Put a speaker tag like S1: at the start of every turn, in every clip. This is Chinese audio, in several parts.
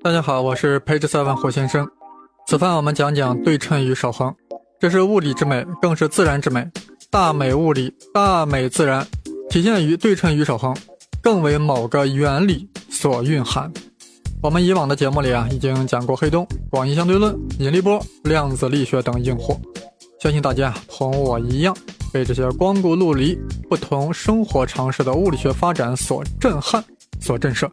S1: 大家好，我是培智赛万火先生。此番我们讲讲对称与守恒，这是物理之美，更是自然之美。大美物理，大美自然，体现于对称与守恒，更为某个原理所蕴含。我们以往的节目里啊，已经讲过黑洞、广义相对论、引力波、量子力学等硬货，相信大家同我一样，被这些光怪陆离、不同生活常识的物理学发展所震撼、所震慑，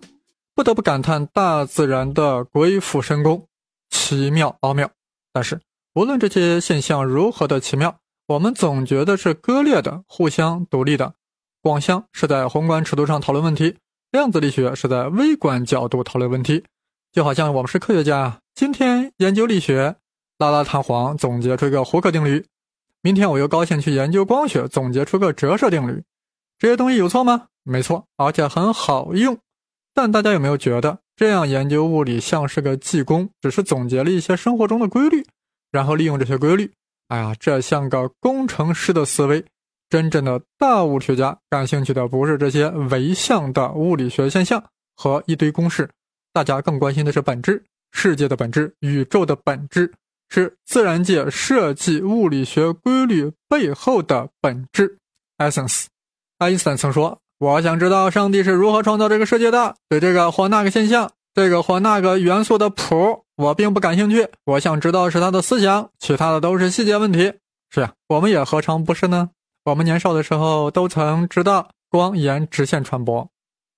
S1: 不得不感叹大自然的鬼斧神工，奇妙奥妙。但是，无论这些现象如何的奇妙，我们总觉得是割裂的、互相独立的。广相是在宏观尺度上讨论问题。量子力学是在微观角度讨论问题，就好像我们是科学家，今天研究力学，拉拉弹簧总结出一个胡克定律；明天我又高兴去研究光学，总结出个折射定律。这些东西有错吗？没错，而且很好用。但大家有没有觉得这样研究物理像是个技工，只是总结了一些生活中的规律，然后利用这些规律？哎呀，这像个工程师的思维。真正的大物学家感兴趣的不是这些唯象的物理学现象和一堆公式，大家更关心的是本质，世界的本质，宇宙的本质，是自然界设计物理学规律背后的本质 （essence）。爱因斯坦曾说：“我想知道上帝是如何创造这个世界的。对这个或那个现象，这个或那个元素的谱，我并不感兴趣。我想知道是他的思想，其他的都是细节问题。”是呀，我们也何尝不是呢？我们年少的时候都曾知道光沿直线传播。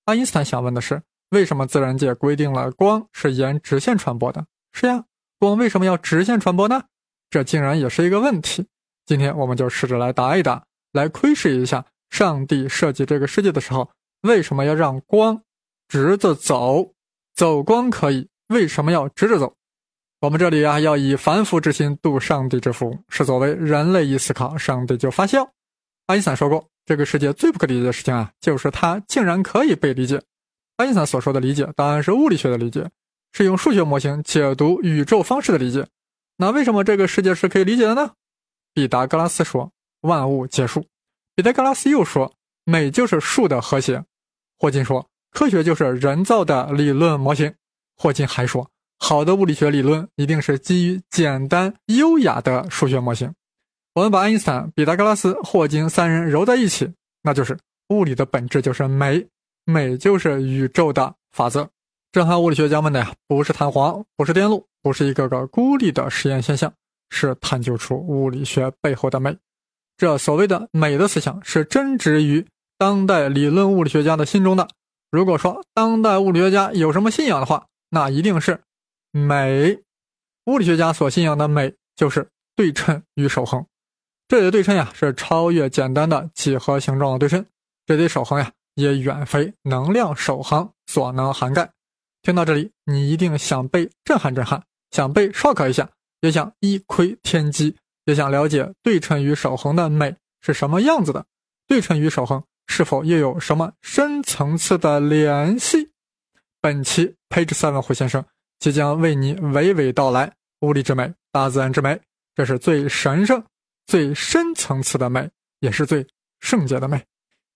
S1: 爱因斯坦想问的是：为什么自然界规定了光是沿直线传播的？是呀，光为什么要直线传播呢？这竟然也是一个问题。今天我们就试着来答一答，来窥视一下上帝设计这个世界的时候，为什么要让光直着走？走光可以，为什么要直着走？我们这里啊，要以凡夫之心度上帝之腹，是所谓人类一思考，上帝就发笑。爱因斯坦说过，这个世界最不可理解的事情啊，就是它竟然可以被理解。爱因斯坦所说的理解，当然是物理学的理解，是用数学模型解读宇宙方式的理解。那为什么这个世界是可以理解的呢？毕达哥拉斯说，万物皆数。彼得格拉斯又说，美就是数的和谐。霍金说，科学就是人造的理论模型。霍金还说，好的物理学理论一定是基于简单优雅的数学模型。我们把爱因斯坦、毕达哥拉斯、霍金三人揉在一起，那就是物理的本质就是美，美就是宇宙的法则。震撼物理学家们的呀，不是弹簧，不是电路，不是一个个孤立的实验现象，是探究出物理学背后的美。这所谓的美的思想，是真植于当代理论物理学家的心中的。如果说当代物理学家有什么信仰的话，那一定是美。物理学家所信仰的美，就是对称与守恒。这里的对称呀，是超越简单的几何形状的对称。这里的守恒呀，也远非能量守恒所能涵盖。听到这里，你一定想被震撼震撼，想被 shock 一下，也想一窥天机，也想了解对称与守恒的美是什么样子的。对称与守恒是否又有什么深层次的联系？本期 Page Seven 胡先生即将为你娓娓道来物理之美、大自然之美，这是最神圣。最深层次的美，也是最圣洁的美。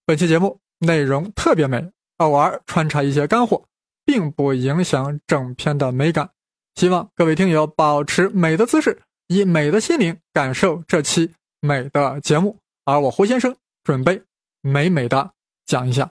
S1: 本期节目内容特别美，偶尔穿插一些干货，并不影响整篇的美感。希望各位听友保持美的姿势，以美的心灵感受这期美的节目。而我胡先生准备美美的讲一下。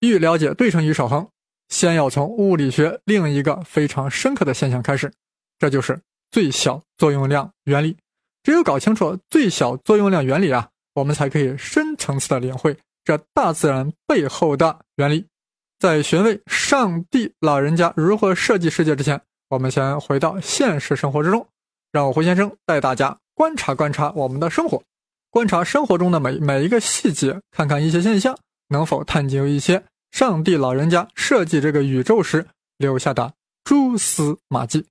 S1: 欲了解对称与守恒，先要从物理学另一个非常深刻的现象开始，这就是最小作用量原理。只有搞清楚最小作用量原理啊，我们才可以深层次的领会这大自然背后的原理。在询问上帝老人家如何设计世界之前，我们先回到现实生活之中，让胡先生带大家观察观察我们的生活，观察生活中的每每一个细节，看看一些现象能否探究一些上帝老人家设计这个宇宙时留下的蛛丝马迹。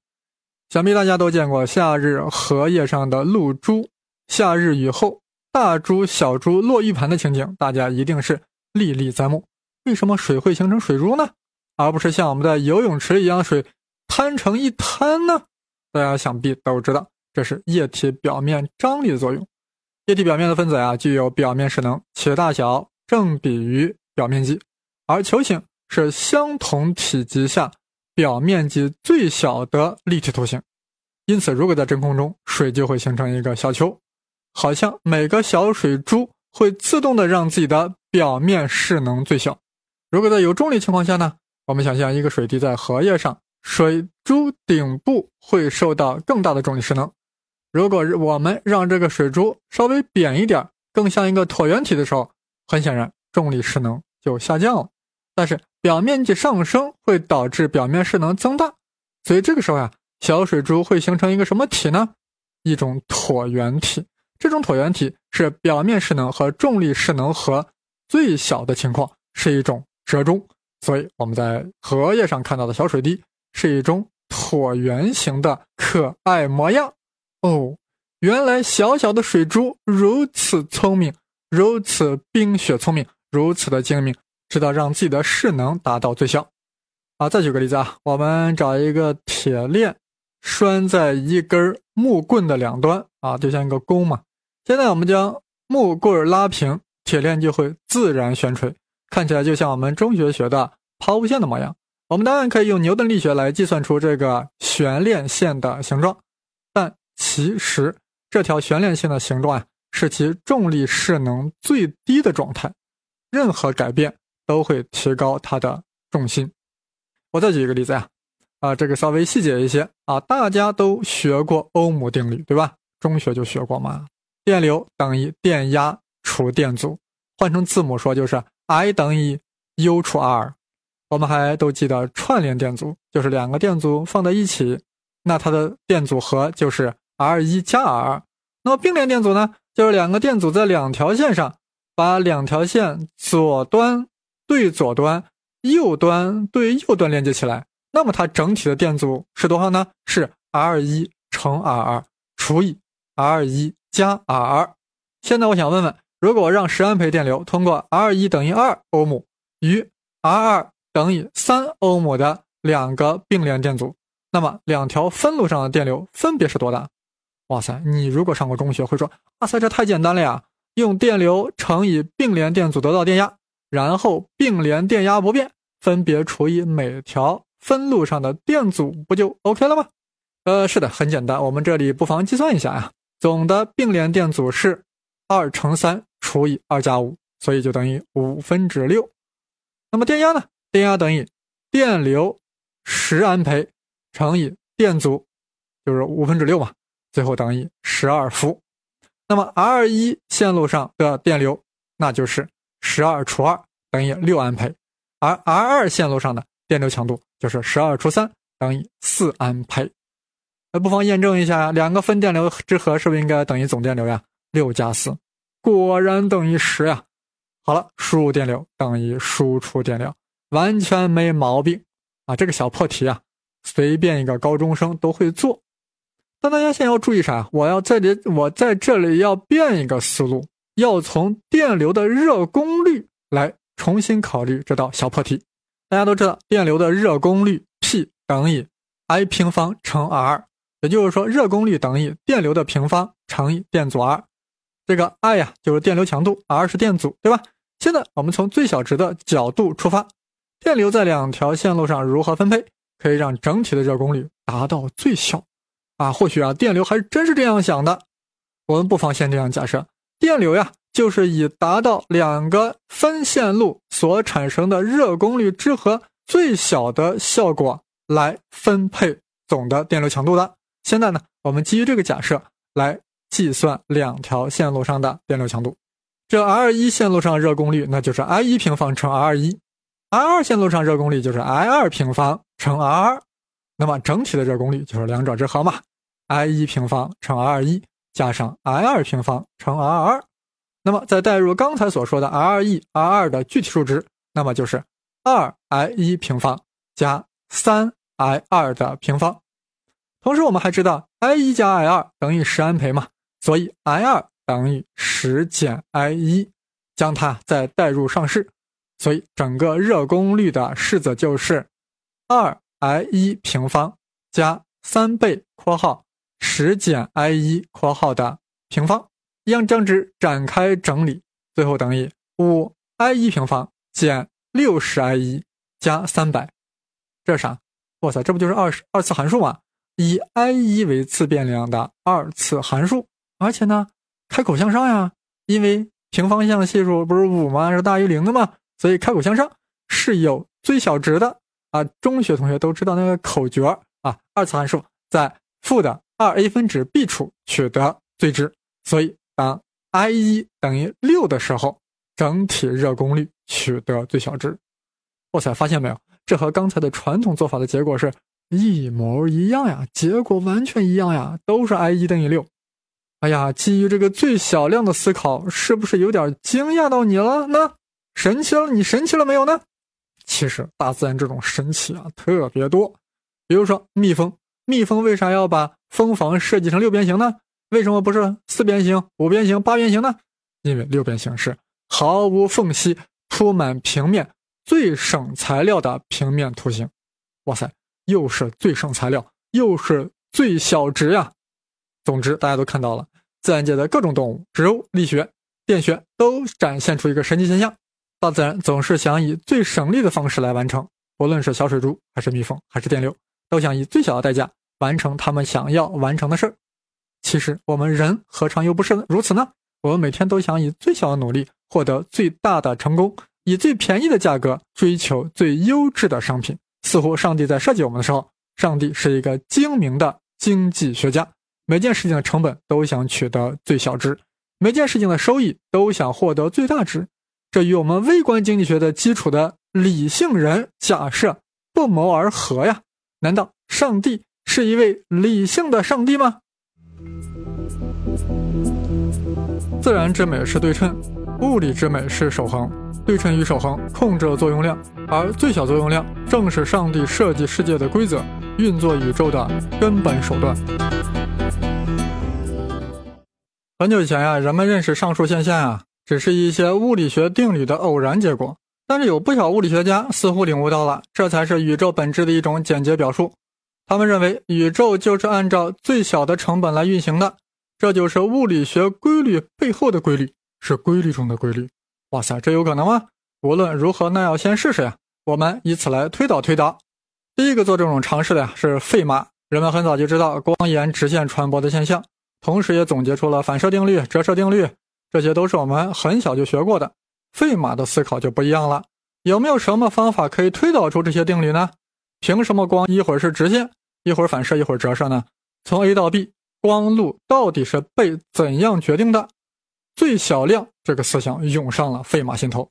S1: 想必大家都见过夏日荷叶上的露珠，夏日雨后大珠小珠落玉盘的情景，大家一定是历历在目。为什么水会形成水珠呢？而不是像我们在游泳池一样水摊成一滩呢？大家想必都知道，这是液体表面张力的作用。液体表面的分子啊，具有表面势能，其大小正比于表面积，而球形是相同体积下表面积最小的立体图形。因此，如果在真空中，水就会形成一个小球，好像每个小水珠会自动的让自己的表面势能最小。如果在有重力情况下呢？我们想象一个水滴在荷叶上，水珠顶部会受到更大的重力势能。如果我们让这个水珠稍微扁一点，更像一个椭圆体的时候，很显然重力势能就下降了。但是表面积上升会导致表面势能增大，所以这个时候呀。小水珠会形成一个什么体呢？一种椭圆体。这种椭圆体是表面势能和重力势能和最小的情况是一种折中，所以我们在荷叶上看到的小水滴是一种椭圆形的可爱模样。哦，原来小小的水珠如此聪明，如此冰雪聪明，如此的精明，知道让自己的势能达到最小。啊，再举个例子啊，我们找一个铁链。拴在一根木棍的两端啊，就像一个弓嘛。现在我们将木棍拉平，铁链就会自然悬垂，看起来就像我们中学学的抛物线的模样。我们当然可以用牛顿力学来计算出这个悬链线的形状，但其实这条悬链线的形状啊，是其重力势能最低的状态，任何改变都会提高它的重心。我再举一个例子啊。啊，这个稍微细节一些啊，大家都学过欧姆定律，对吧？中学就学过嘛。电流等于电压除电阻，换成字母说就是 I 等于 U 除 R。我们还都记得串联电阻，就是两个电阻放在一起，那它的电阻和就是 R 一加 R。那么并联电阻呢，就是两个电阻在两条线上，把两条线左端对左端，右端对右端连接起来。那么它整体的电阻是多少呢？是 R 一乘 R 二除以 R 一加 R 二。现在我想问问，如果让十安培电流通过 R 一等于二欧姆与 R 二等于三欧姆的两个并联电阻，那么两条分路上的电流分别是多大？哇塞，你如果上过中学会说，哇塞，这太简单了呀！用电流乘以并联电阻得到电压，然后并联电压不变，分别除以每条。分路上的电阻不就 OK 了吗？呃，是的，很简单。我们这里不妨计算一下呀。总的并联电阻是二乘三除以二加五，所以就等于五分之六。那么电压呢？电压等于电流十安培乘以电阻，就是五分之六嘛，最后等于十二伏。那么 R 一线路上的电流，那就是十二除二等于六安培，而 R 二线路上的电流强度。就是十二除三等于四安培，那不妨验证一下呀，两个分电流之和是不是应该等于总电流呀？六加四，果然等于十呀。好了，输入电流等于输出电流，完全没毛病啊！这个小破题啊，随便一个高中生都会做。但大家先要注意啥？我要这里，我在这里要变一个思路，要从电流的热功率来重新考虑这道小破题。大家都知道，电流的热功率 P 等于 I 平方乘 R，也就是说，热功率等于电流的平方乘以电阻 R。这个 I 呀，就是电流强度，R 是电阻，对吧？现在我们从最小值的角度出发，电流在两条线路上如何分配，可以让整体的热功率达到最小？啊，或许啊，电流还真是这样想的。我们不妨先这样假设，电流呀。就是以达到两个分线路所产生的热功率之和最小的效果来分配总的电流强度的。现在呢，我们基于这个假设来计算两条线路上的电流强度。这 R 一线路上热功率，那就是 I 一平方乘 R 一；R 二线路上热功率就是 I 二平方乘 R 二。那么整体的热功率就是两者之和嘛，I 一平方乘 R 一加上 I 二平方乘 R 二。那么再代入刚才所说的 R 一 R 二的具体数值，那么就是二 I 一平方加三 I 二的平方。同时我们还知道 I 一加 I 二等于十安培嘛，所以 I 二等于十减 I 一，将它再代入上式，所以整个热功率的式子就是二 I 一平方加三倍括号十减 I 一括号的平方。将将值展开整理，最后等于五 i 一平方减六十 i 一加三百，这啥？哇塞，这不就是二十二次函数吗？以 i 一为自变量的二次函数，而且呢，开口向上呀，因为平方向系数不是五吗？是大于零的吗？所以开口向上是有最小值的啊。中学同学都知道那个口诀啊，二次函数在负的二 a 分之 b 处取得最值，所以当 i 一等于六的时候，整体热功率取得最小值。哇塞，发现没有？这和刚才的传统做法的结果是。一模一样呀，结果完全一样呀，都是 i 一等于六。哎呀，基于这个最小量的思考，是不是有点惊讶到你了呢？神奇了，你神奇了没有呢？其实大自然这种神奇啊特别多，比如说蜜蜂，蜜蜂为啥要把蜂房设计成六边形呢？为什么不是四边形、五边形、八边形呢？因为六边形是毫无缝隙、铺满平面、最省材料的平面图形。哇塞！又是最省材料，又是最小值呀！总之，大家都看到了，自然界的各种动物、植物、力学、电学都展现出一个神奇现象：大自然总是想以最省力的方式来完成。不论是小水珠，还是蜜蜂，还是电流，都想以最小的代价完成他们想要完成的事儿。其实，我们人何尝又不是如此呢？我们每天都想以最小的努力获得最大的成功，以最便宜的价格追求最优质的商品。似乎上帝在设计我们的时候，上帝是一个精明的经济学家。每件事情的成本都想取得最小值，每件事情的收益都想获得最大值。这与我们微观经济学的基础的理性人假设不谋而合呀？难道上帝是一位理性的上帝吗？自然之美是对称，物理之美是守恒。对称与守恒控制了作用量，而最小作用量正是上帝设计世界的规则、运作宇宙的根本手段。很久以前呀，人们认识上述现象啊，只是一些物理学定律的偶然结果。但是有不少物理学家似乎领悟到了，这才是宇宙本质的一种简洁表述。他们认为宇宙就是按照最小的成本来运行的，这就是物理学规律背后的规律，是规律中的规律。哇塞，这有可能吗？无论如何，那要先试试呀。我们以此来推导推导。第一个做这种尝试的呀是费马。人们很早就知道光沿直线传播的现象，同时也总结出了反射定律、折射定律，这些都是我们很小就学过的。费马的思考就不一样了。有没有什么方法可以推导出这些定律呢？凭什么光一会儿是直线，一会儿反射，一会儿折射呢？从 A 到 B，光路到底是被怎样决定的？最小量这个思想涌上了费马心头，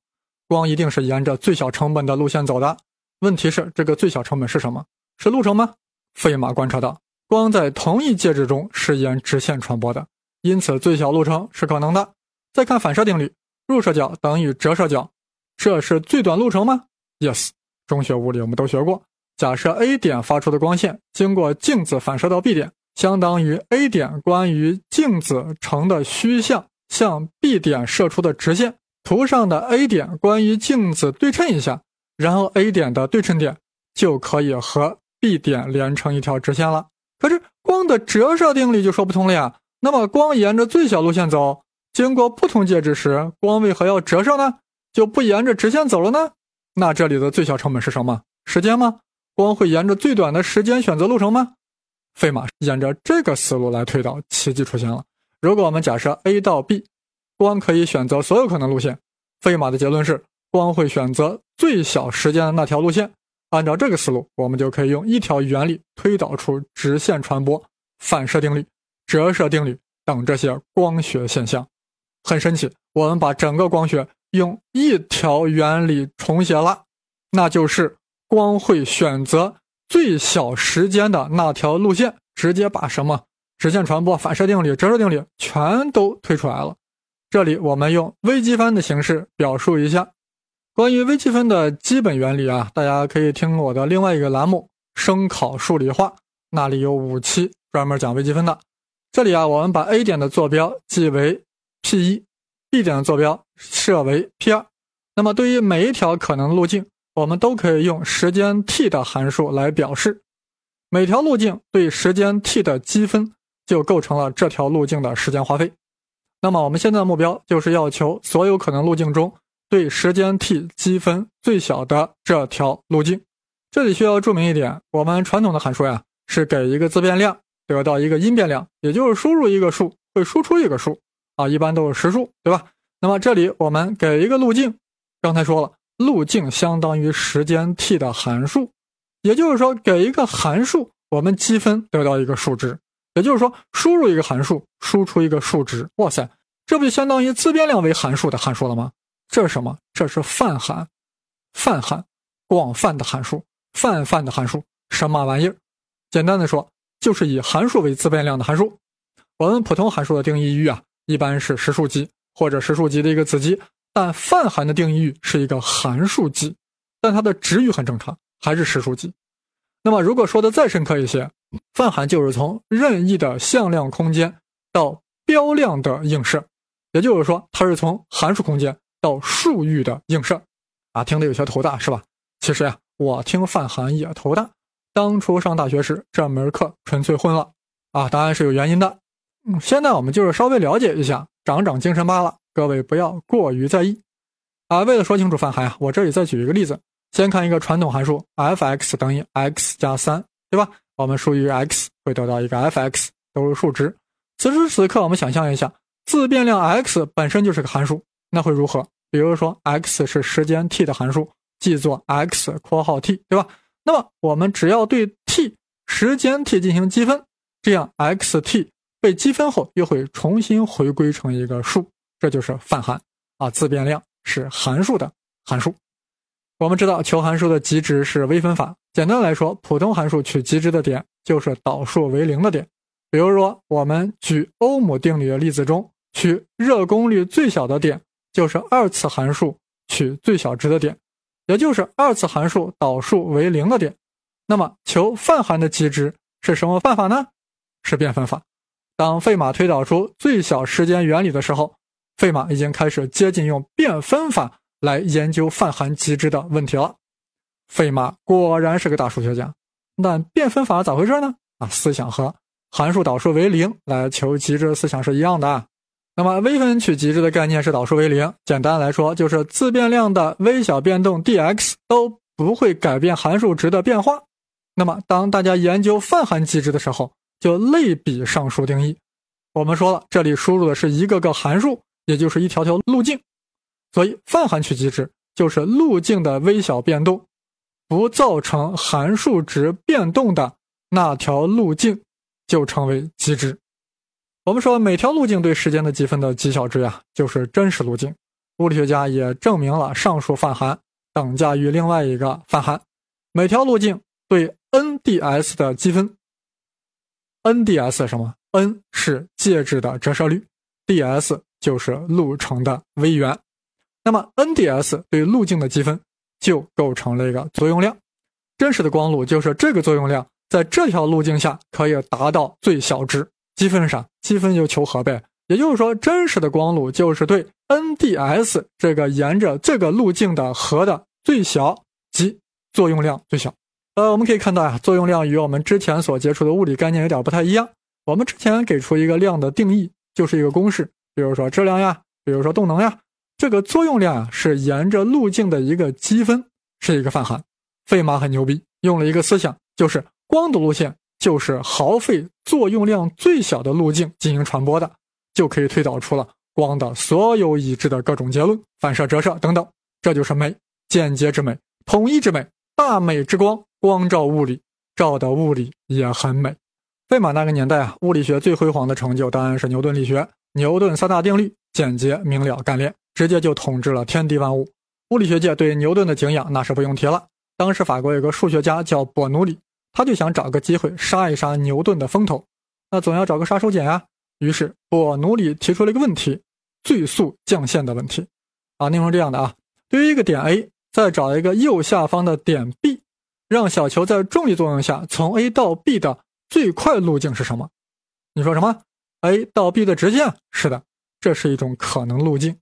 S1: 光一定是沿着最小成本的路线走的。问题是，这个最小成本是什么？是路程吗？费马观察到，光在同一介质中是沿直线传播的，因此最小路程是可能的。再看反射定律，入射角等于折射角，这是最短路程吗？Yes，中学物理我们都学过。假设 A 点发出的光线经过镜子反射到 B 点，相当于 A 点关于镜子成的虚像。向 B 点射出的直线，图上的 A 点关于镜子对称一下，然后 A 点的对称点就可以和 B 点连成一条直线了。可是光的折射定律就说不通了呀。那么光沿着最小路线走，经过不同介质时，光为何要折射呢？就不沿着直线走了呢？那这里的最小成本是什么？时间吗？光会沿着最短的时间选择路程吗？费马沿着这个思路来推导，奇迹出现了。如果我们假设 A 到 B，光可以选择所有可能路线，费马的结论是光会选择最小时间的那条路线。按照这个思路，我们就可以用一条原理推导出直线传播、反射定律、折射定律等这些光学现象。很神奇，我们把整个光学用一条原理重写了，那就是光会选择最小时间的那条路线，直接把什么？直线传播、反射定律、折射定律全都推出来了。这里我们用微积分的形式表述一下关于微积分的基本原理啊，大家可以听我的另外一个栏目《声考数理化》，那里有五期专门讲微积分的。这里啊，我们把 A 点的坐标记为 p1，B 点的坐标设为 p2。那么对于每一条可能路径，我们都可以用时间 t 的函数来表示。每条路径对时间 t 的积分。就构成了这条路径的时间花费。那么我们现在的目标就是要求所有可能路径中对时间 t 积分最小的这条路径。这里需要注明一点，我们传统的函数呀，是给一个自变量得到一个因变量，也就是输入一个数会输出一个数啊，一般都是实数，对吧？那么这里我们给一个路径，刚才说了，路径相当于时间 t 的函数，也就是说给一个函数，我们积分得到一个数值，也就是说输入一个函数，输出一个数值。哇塞，这不就相当于自变量为函数的函数了吗？这是什么？这是泛函，泛函，广泛的函数。泛泛的函数什么玩意儿？简单的说，就是以函数为自变量的函数。我们普通函数的定义域啊，一般是实数集或者实数集的一个子集，但泛函的定义域是一个函数集，但它的值域很正常，还是实数集。那么如果说的再深刻一些，泛函就是从任意的向量空间到标量的映射，也就是说，它是从函数空间到数域的映射。啊，听得有些头大是吧？其实呀。我听泛函也头大，当初上大学时这门课纯粹混了啊！当然是有原因的。嗯，现在我们就是稍微了解一下，长长精神罢了。各位不要过于在意啊！为了说清楚泛函啊，我这里再举一个例子。先看一个传统函数，f(x) 等于 x 加三，对吧？我们输一个 x 会得到一个 f(x)，都是数值。此时此刻，我们想象一下，自变量 x 本身就是个函数，那会如何？比如说，x 是时间 t 的函数。记作 x 括号 t，对吧？那么我们只要对 t 时间 t 进行积分，这样 x(t) 被积分后又会重新回归成一个数，这就是泛函啊。自变量是函数的函数。我们知道求函数的极值是微分法。简单来说，普通函数取极值的点就是导数为零的点。比如说，我们举欧姆定理的例子中，取热功率最小的点就是二次函数取最小值的点。也就是二次函数导数为零的点，那么求泛函的极值是什么办法呢？是变分法。当费马推导出最小时间原理的时候，费马已经开始接近用变分法来研究泛函极值的问题了。费马果然是个大数学家，但变分法咋回事呢？啊，思想和函数导数为零来求极值思想是一样的。那么微分取极值的概念是导数为零，简单来说就是自变量的微小变动 d(x) 都不会改变函数值的变化。那么当大家研究泛函极值的时候，就类比上述定义。我们说了，这里输入的是一个个函数，也就是一条条路径，所以泛函取极值就是路径的微小变动不造成函数值变动的那条路径就称为极值。我们说每条路径对时间的积分的极小值呀，就是真实路径。物理学家也证明了上述泛函等价于另外一个泛函，每条路径对 n_ds 的积分。n_ds 什么？n 是介质的折射率，ds 就是路程的微元。那么 n_ds 对路径的积分就构成了一个作用量。真实的光路就是这个作用量在这条路径下可以达到最小值。积分上，积分就求和呗。也就是说，真实的光路就是对 n_ds 这个沿着这个路径的和的最小及作用量最小。呃，我们可以看到啊，作用量与我们之前所接触的物理概念有点不太一样。我们之前给出一个量的定义，就是一个公式，比如说质量呀，比如说动能呀。这个作用量啊，是沿着路径的一个积分，是一个泛函。费马很牛逼，用了一个思想，就是光的路线。就是耗费作用量最小的路径进行传播的，就可以推导出了光的所有已知的各种结论，反射、折射等等。这就是美，简洁之美，统一之美，大美之光。光照物理，照的物理也很美。费马那个年代啊，物理学最辉煌的成就当然是牛顿力学。牛顿三大定律，简洁明了干练，直接就统治了天地万物。物理学界对牛顿的敬仰那是不用提了。当时法国有个数学家叫伯努里。他就想找个机会杀一杀牛顿的风头，那总要找个杀手锏呀。于是伯努里提出了一个问题：最速降线的问题。啊，内容这样的啊，对于一个点 A，再找一个右下方的点 B，让小球在重力作用下从 A 到 B 的最快路径是什么？你说什么？A 到 B 的直线？是的，这是一种可能路径。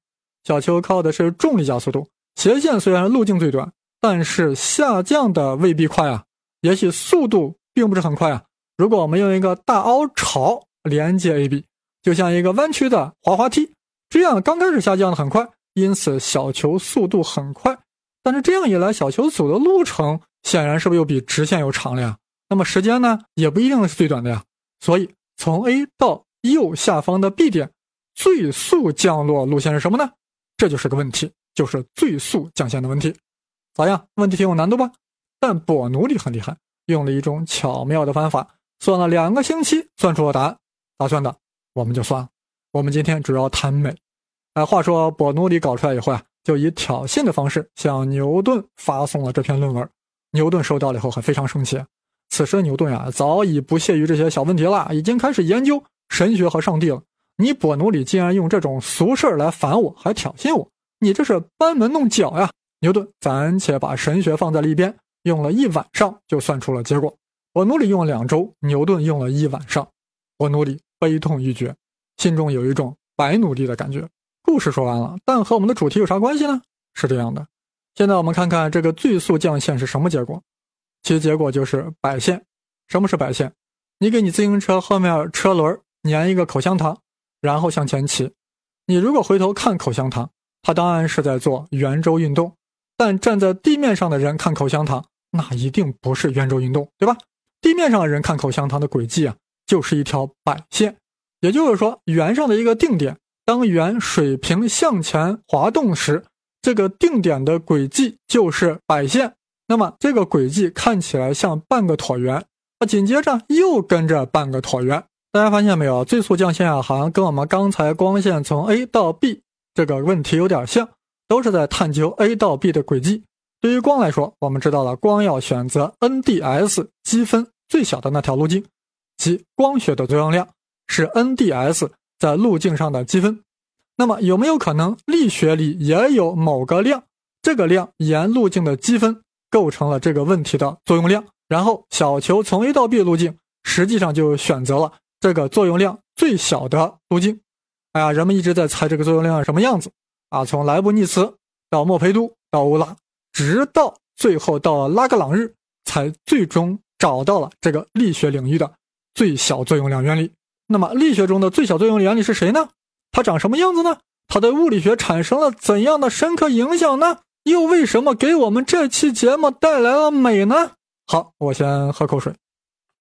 S1: 小球靠的是重力加速度，斜线虽然路径最短，但是下降的未必快啊。也许速度并不是很快啊。如果我们用一个大凹槽连接 AB，就像一个弯曲的滑滑梯，这样刚开始下降的很快，因此小球速度很快。但是这样一来，小球走的路程显然是不是又比直线又长了呀？那么时间呢，也不一定是最短的呀。所以从 A 到右下方的 B 点，最速降落路线是什么呢？这就是个问题，就是最速降线的问题。咋样？问题挺有难度吧？但伯努里很厉害，用了一种巧妙的方法，算了两个星期，算出了答案。咋算的？我们就算了。我们今天主要谈美。哎，话说伯努里搞出来以后啊，就以挑衅的方式向牛顿发送了这篇论文。牛顿收到了以后还非常生气。此时的牛顿呀，早已不屑于这些小问题了，已经开始研究神学和上帝了。你伯努里竟然用这种俗事来烦我，还挑衅我，你这是班门弄角呀！牛顿暂且把神学放在了一边，用了一晚上就算出了结果。伯努里用了两周，牛顿用了一晚上。伯努里悲痛欲绝，心中有一种白努力的感觉。故事说完了，但和我们的主题有啥关系呢？是这样的，现在我们看看这个最速降线是什么结果。其结果就是摆线。什么是摆线？你给你自行车后面车轮粘一个口香糖，然后向前骑。你如果回头看口香糖，它当然是在做圆周运动。但站在地面上的人看口香糖，那一定不是圆周运动，对吧？地面上的人看口香糖的轨迹啊，就是一条摆线。也就是说，圆上的一个定点，当圆水平向前滑动时，这个定点的轨迹就是摆线。那么这个轨迹看起来像半个椭圆，啊，紧接着又跟着半个椭圆。大家发现没有？最速降线啊，好像跟我们刚才光线从 A 到 B 这个问题有点像，都是在探究 A 到 B 的轨迹。对于光来说，我们知道了光要选择 NdS 积分最小的那条路径，即光学的作用量是 NdS 在路径上的积分。那么有没有可能力学里也有某个量，这个量沿路径的积分？构成了这个问题的作用量，然后小球从 A 到 B 路径，实际上就选择了这个作用量最小的路径。哎呀，人们一直在猜这个作用量是什么样子啊？从莱布尼茨到墨菲都到欧拉，直到最后到拉格朗日，才最终找到了这个力学领域的最小作用量原理。那么，力学中的最小作用原理是谁呢？它长什么样子呢？它对物理学产生了怎样的深刻影响呢？又为什么给我们这期节目带来了美呢？好，我先喝口水。